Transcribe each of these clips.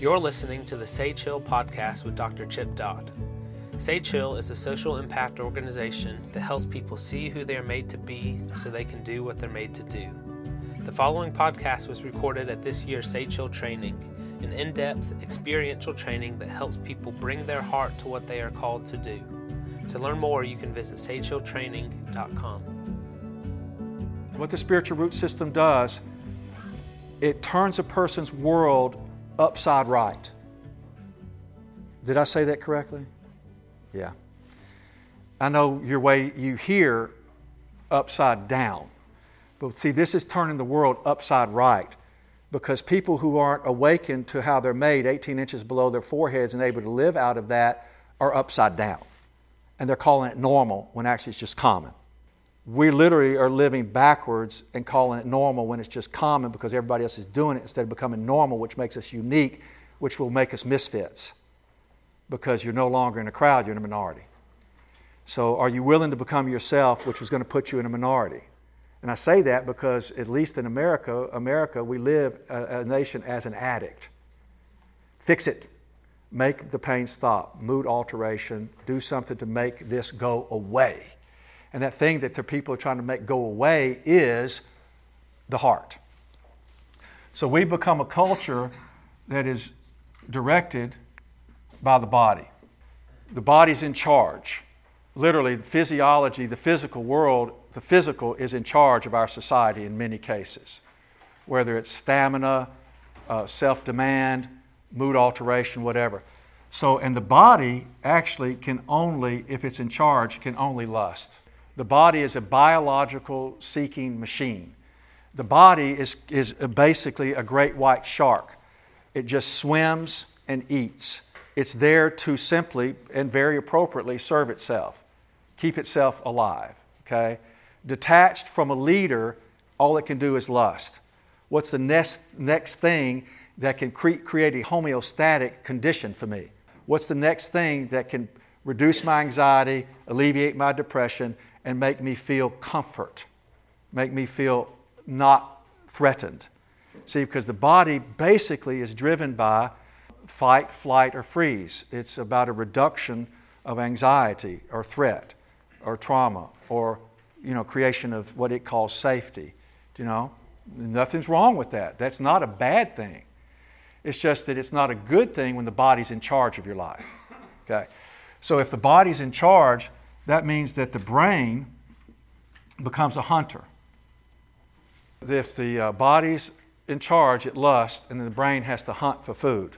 You're listening to the Sage Hill podcast with Dr. Chip Dodd. Sage Hill is a social impact organization that helps people see who they are made to be so they can do what they're made to do. The following podcast was recorded at this year's Sage Hill training, an in depth, experiential training that helps people bring their heart to what they are called to do. To learn more, you can visit sagehilltraining.com. What the spiritual root system does, it turns a person's world upside right. Did I say that correctly? Yeah. I know your way you hear upside down. But see, this is turning the world upside right because people who aren't awakened to how they're made 18 inches below their foreheads and able to live out of that are upside down. And they're calling it normal when actually it's just common. We literally are living backwards and calling it normal when it's just common because everybody else is doing it instead of becoming normal, which makes us unique, which will make us misfits because you're no longer in a crowd, you're in a minority. So, are you willing to become yourself, which was going to put you in a minority? And I say that because, at least in America, America, we live a, a nation as an addict. Fix it. Make the pain stop. Mood alteration. Do something to make this go away. And that thing that the people are trying to make go away is the heart. So we become a culture that is directed by the body. The body's in charge. Literally, the physiology, the physical world, the physical is in charge of our society in many cases, whether it's stamina, uh, self demand, mood alteration, whatever. So, and the body actually can only, if it's in charge, can only lust. The body is a biological seeking machine. The body is, is basically a great white shark. It just swims and eats. It's there to simply and very appropriately serve itself, keep itself alive. Okay? Detached from a leader, all it can do is lust. What's the next, next thing that can cre- create a homeostatic condition for me? What's the next thing that can reduce my anxiety, alleviate my depression, and make me feel comfort, make me feel not threatened? See, because the body basically is driven by fight, flight, or freeze. It's about a reduction of anxiety or threat or trauma or you know, creation of what it calls safety. You know, nothing's wrong with that. That's not a bad thing. It's just that it's not a good thing when the body's in charge of your life. Okay? So if the body's in charge, that means that the brain becomes a hunter. If the uh, body's in charge, it lusts, and then the brain has to hunt for food.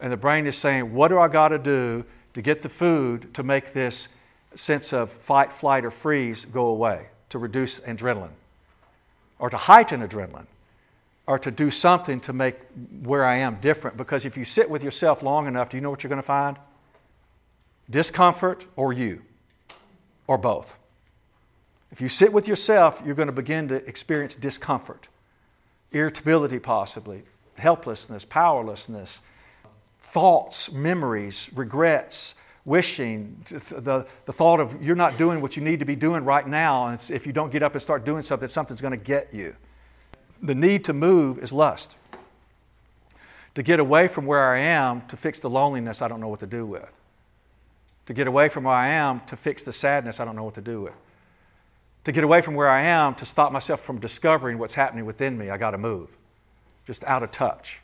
And the brain is saying, What do I got to do to get the food to make this sense of fight, flight, or freeze go away, to reduce adrenaline, or to heighten adrenaline, or to do something to make where I am different? Because if you sit with yourself long enough, do you know what you're going to find? Discomfort or you, or both. If you sit with yourself, you're going to begin to experience discomfort, irritability, possibly, helplessness, powerlessness thoughts, memories, regrets, wishing, the, the thought of you're not doing what you need to be doing right now, and if you don't get up and start doing something, something's going to get you. The need to move is lust. To get away from where I am to fix the loneliness I don't know what to do with. To get away from where I am to fix the sadness I don't know what to do with. To get away from where I am to stop myself from discovering what's happening within me, I got to move. Just out of touch.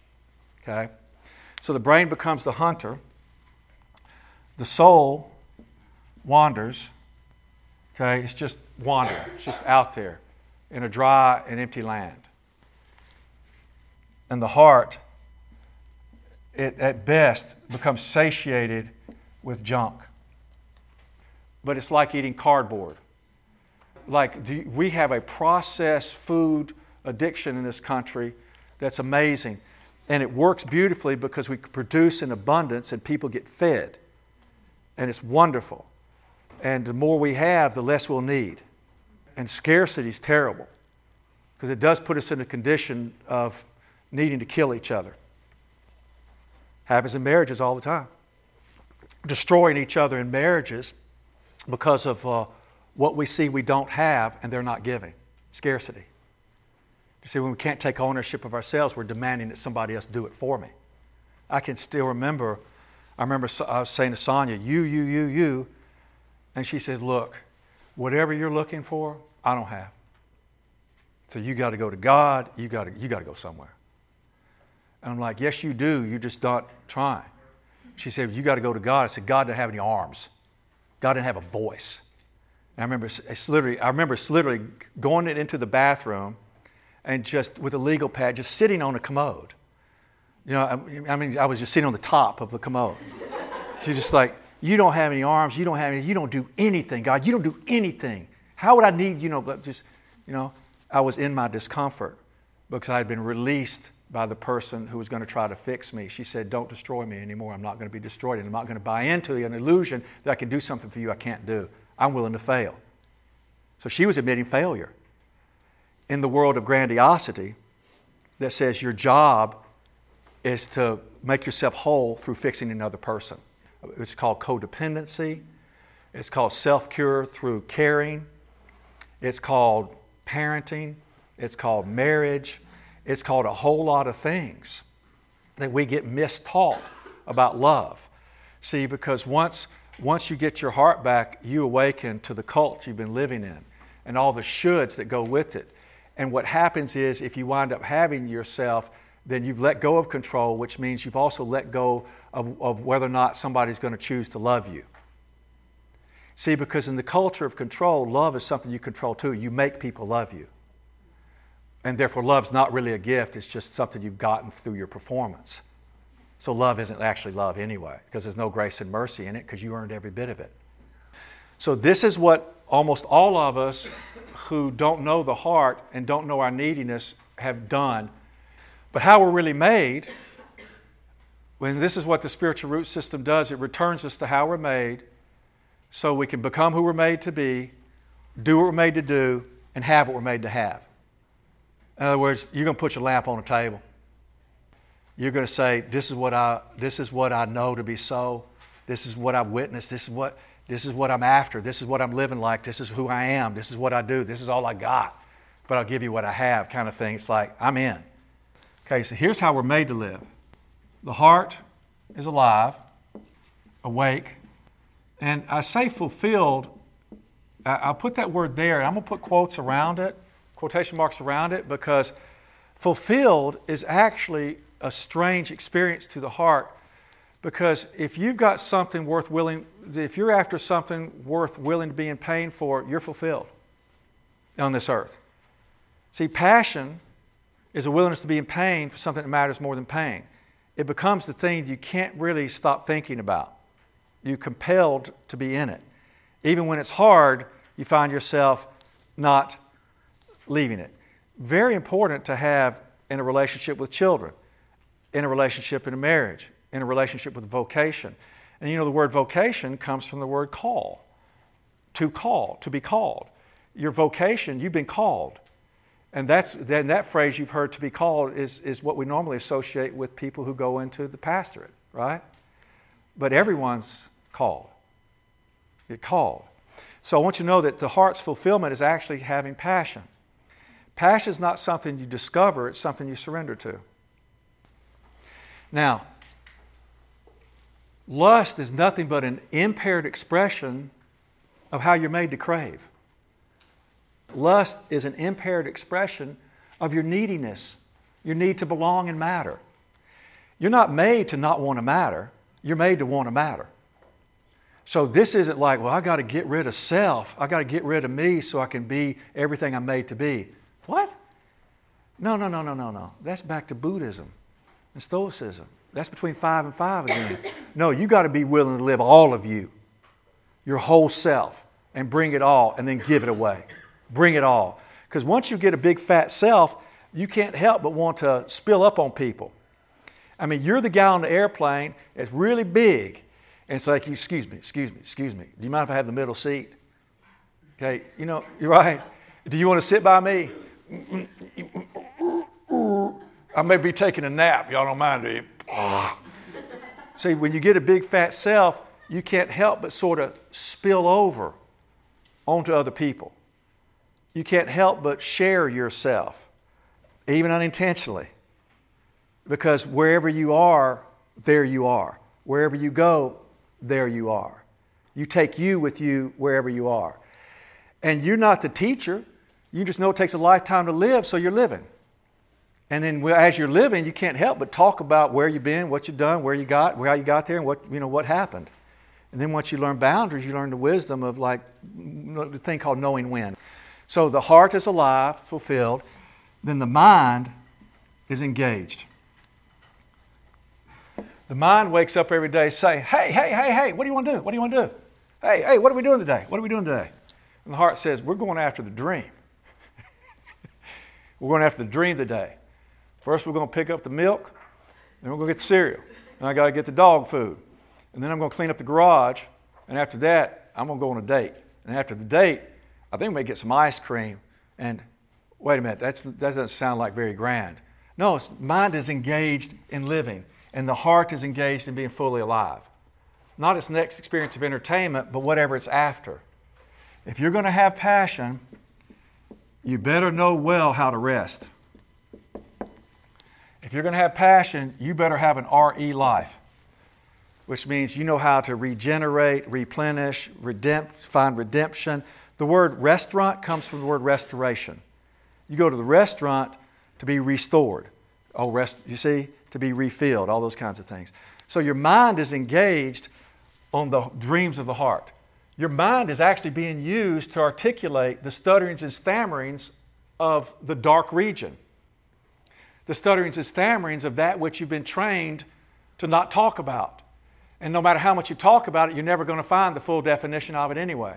Okay? So the brain becomes the hunter, the soul wanders. Okay, it's just wandering, it's just out there in a dry and empty land. And the heart, it at best becomes satiated with junk. But it's like eating cardboard. Like you, we have a processed food addiction in this country that's amazing. And it works beautifully because we produce in abundance and people get fed. And it's wonderful. And the more we have, the less we'll need. And scarcity is terrible because it does put us in a condition of needing to kill each other. Happens in marriages all the time. Destroying each other in marriages because of uh, what we see we don't have and they're not giving scarcity. You see, when we can't take ownership of ourselves, we're demanding that somebody else do it for me. I can still remember, I remember I was saying to Sonia, you, you, you, you. And she says, Look, whatever you're looking for, I don't have. So you got to go to God, you got to, you got to go somewhere. And I'm like, Yes, you do. You're just not trying. She said, You got to go to God. I said, God didn't have any arms, God didn't have a voice. And I remember, it's literally, I remember it's literally going into the bathroom and just with a legal pad, just sitting on a commode. You know, I, I mean, I was just sitting on the top of the commode. You're just like, you don't have any arms, you don't have any, you don't do anything, God, you don't do anything. How would I need, you know, but just, you know, I was in my discomfort because I had been released by the person who was going to try to fix me. She said, Don't destroy me anymore. I'm not going to be destroyed. And I'm not going to buy into an illusion that I can do something for you I can't do. I'm willing to fail. So she was admitting failure. In the world of grandiosity, that says your job is to make yourself whole through fixing another person. It's called codependency. It's called self cure through caring. It's called parenting. It's called marriage. It's called a whole lot of things that we get mistaught about love. See, because once, once you get your heart back, you awaken to the cult you've been living in and all the shoulds that go with it. And what happens is, if you wind up having yourself, then you've let go of control, which means you've also let go of, of whether or not somebody's going to choose to love you. See, because in the culture of control, love is something you control too. You make people love you. And therefore, love's not really a gift, it's just something you've gotten through your performance. So, love isn't actually love anyway, because there's no grace and mercy in it, because you earned every bit of it. So, this is what almost all of us who don't know the heart and don't know our neediness have done. But how we're really made, when this is what the spiritual root system does, it returns us to how we're made so we can become who we're made to be, do what we're made to do, and have what we're made to have. In other words, you're going to put your lamp on a table. You're going to say, This is what I, this is what I know to be so. This is what I've witnessed. This is what, this is what I'm after. This is what I'm living like. This is who I am. This is what I do. This is all I got. But I'll give you what I have, kind of thing. It's like, I'm in. Okay, so here's how we're made to live the heart is alive, awake, and I say fulfilled. I'll put that word there, and I'm going to put quotes around it, quotation marks around it, because fulfilled is actually a strange experience to the heart. Because if you've got something worth willing, if you're after something worth willing to be in pain for, you're fulfilled on this earth. See, passion is a willingness to be in pain for something that matters more than pain. It becomes the thing you can't really stop thinking about. You're compelled to be in it. Even when it's hard, you find yourself not leaving it. Very important to have in a relationship with children, in a relationship in a marriage, in a relationship with vocation. And you know, the word vocation comes from the word call to call, to be called. Your vocation, you've been called. And that's, then that phrase you've heard to be called is, is what we normally associate with people who go into the pastorate, right? But everyone's called. Get called. So I want you to know that the heart's fulfillment is actually having passion. Passion is not something you discover, it's something you surrender to. Now, lust is nothing but an impaired expression of how you're made to crave. Lust is an impaired expression of your neediness, your need to belong and matter. You're not made to not want to matter, you're made to want to matter. So this isn't like, well, I got to get rid of self. I got to get rid of me so I can be everything I'm made to be. What? No, no, no, no, no, no. That's back to Buddhism and Stoicism. That's between five and five again. no, you got to be willing to live all of you, your whole self, and bring it all and then give it away. Bring it all. Because once you get a big fat self, you can't help but want to spill up on people. I mean, you're the guy on the airplane, it's really big, and it's like, excuse me, excuse me, excuse me. Do you mind if I have the middle seat? Okay, you know, you're right. Do you want to sit by me? I may be taking a nap. Y'all don't mind, do you? See, when you get a big fat self, you can't help but sort of spill over onto other people. You can't help but share yourself, even unintentionally. Because wherever you are, there you are. Wherever you go, there you are. You take you with you wherever you are. And you're not the teacher. You just know it takes a lifetime to live, so you're living. And then as you're living, you can't help but talk about where you've been, what you've done, where you got, how you got there, and what, you know, what happened. And then once you learn boundaries, you learn the wisdom of like the thing called knowing when. So the heart is alive, fulfilled. Then the mind is engaged. The mind wakes up every day, say, hey, hey, hey, hey, what do you want to do? What do you want to do? Hey, hey, what are we doing today? What are we doing today? And the heart says, we're going after the dream. We're going to have to dream today. First, we're going to pick up the milk, then we're going to get the cereal. And I got to get the dog food. And then I'm going to clean up the garage. And after that, I'm going to go on a date. And after the date, I think we may get some ice cream. And wait a minute, that's, that doesn't sound like very grand. No, mind is engaged in living and the heart is engaged in being fully alive. Not its next experience of entertainment, but whatever it's after. If you're going to have passion, you better know well how to rest. If you're going to have passion, you better have an RE life, which means you know how to regenerate, replenish, redempt, find redemption. The word restaurant comes from the word restoration. You go to the restaurant to be restored. Oh, rest, you see? to be refilled, all those kinds of things. So your mind is engaged on the dreams of the heart. Your mind is actually being used to articulate the stutterings and stammerings of the dark region. The stutterings and stammerings of that which you've been trained to not talk about. And no matter how much you talk about it, you're never going to find the full definition of it anyway.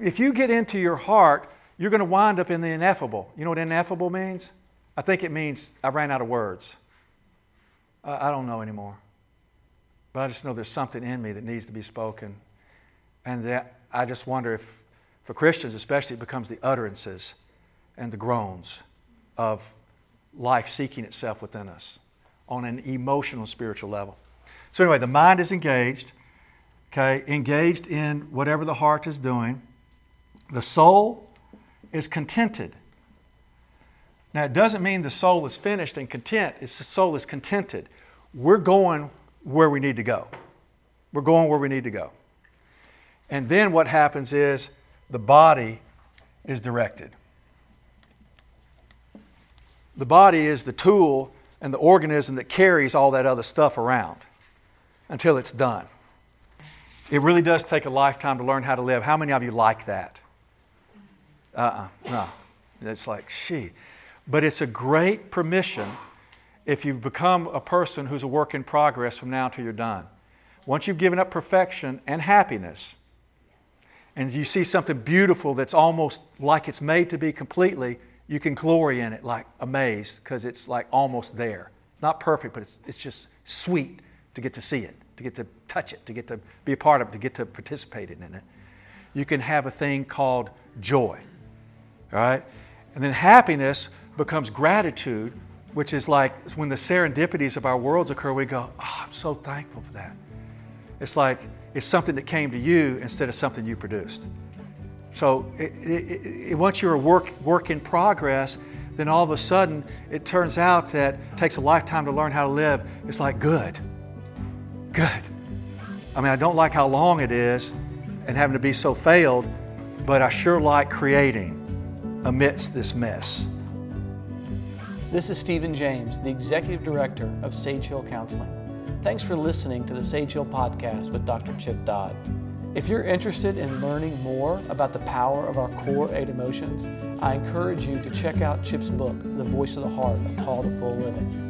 If you get into your heart, you're going to wind up in the ineffable. You know what ineffable means? I think it means I ran out of words. I don't know anymore. But I just know there's something in me that needs to be spoken. And that I just wonder if, for Christians especially, it becomes the utterances and the groans of life seeking itself within us on an emotional, spiritual level. So, anyway, the mind is engaged, okay, engaged in whatever the heart is doing. The soul is contented. Now, it doesn't mean the soul is finished and content, it's the soul is contented. We're going where we need to go. We're going where we need to go. And then what happens is the body is directed. The body is the tool and the organism that carries all that other stuff around until it's done. It really does take a lifetime to learn how to live. How many of you like that? Uh uh-uh, no. It's like, she. But it's a great permission if you become a person who's a work in progress from now till you're done. Once you've given up perfection and happiness, and you see something beautiful that's almost like it's made to be completely, you can glory in it like amazed because it's like almost there. It's not perfect, but it's, it's just sweet to get to see it, to get to touch it, to get to be a part of it, to get to participate in it. You can have a thing called joy, right? And then happiness becomes gratitude, which is like when the serendipities of our worlds occur, we go, Oh, I'm so thankful for that. It's like it's something that came to you instead of something you produced. So it, it, it, once you're a work, work in progress, then all of a sudden it turns out that it takes a lifetime to learn how to live. It's like, good, good. I mean, I don't like how long it is and having to be so failed, but I sure like creating amidst this mess. This is Stephen James, the Executive Director of Sage Hill Counseling. Thanks for listening to the Sage Hill Podcast with Dr. Chip Dodd. If you're interested in learning more about the power of our core eight emotions, I encourage you to check out Chip's book, The Voice of the Heart, A Call to Full Living.